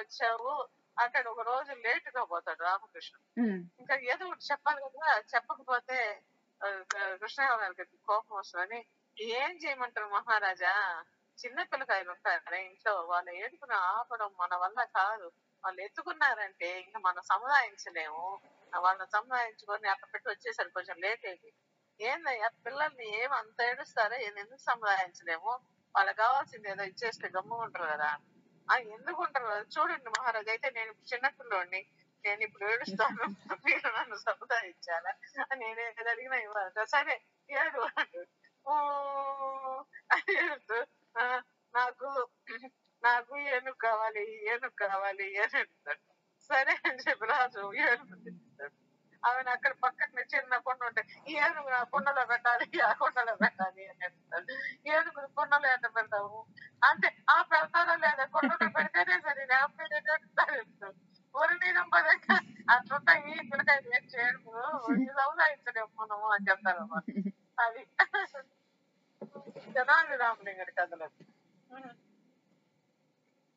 వచ్చావు అంటాడు ఒక రోజు లేట్గా పోతాడు రామకృష్ణ ఇంకా ఏదో ఒకటి చెప్పాలి కదా చెప్పకపోతే కృష్ణదేవరాయలకి కోపం వస్తుందని. ఏం చేయమంటారు మహారాజా? చిన్న పిల్లకాయలు ఉంటారు ఇంట్లో వాళ్ళ ఏడుపును ఆపడం మన వల్ల కాదు. వాళ్ళు ఎత్తుకున్నారంటే ఇంకా మనం సముదాయించలేము. వాళ్ళని సముదాయించుకొని అక్కడ పెట్టి వచ్చేసరికి కొంచెం లేట్ అయింది. ఏందయ్యా పిల్లల్ని ఏం అంత ఏడుస్తారో? ఎందుకు సముదాయించలేము? వాళ్ళకి కావాల్సింది ఏదో ఇచ్చేస్తే గమ్ము ఉంటారు కదా ఎందుకు ఉంటారు చూడండి మహారాజ్. అయితే నేను చిన్న నేను ఇప్పుడు ఏడుస్తాను. మీరు నన్ను సముదాయించాలా నేను అడిగినా ఇవ్వాలి సరే ఏడు ఓ అని నాకు నాకు ఏనుగు కావాలి ఏనుగు కావాలి అని సరే అని చెప్పి రాజు ఏనుగు ఆమెను అక్కడ పక్కన చిన్న కొండ ఉంటాయి ఈ ఏనుగు ఆ కొండలో పెట్టాలి ఆ కొండలో పెట్టాలి అని చెప్తాడు ఏనుగు కొండలో ఎట్ట పెడతాము అంటే ఆ పెడతారా లేకపోతే చెప్తారు ఒరి నేను అట్లుంటా ఈ పిల్లకాయ ఏం చేయడము ఈ సముదాయించలేము మనము అని చెప్తారమ్మా అది జనాలి రామలింగడి కథలు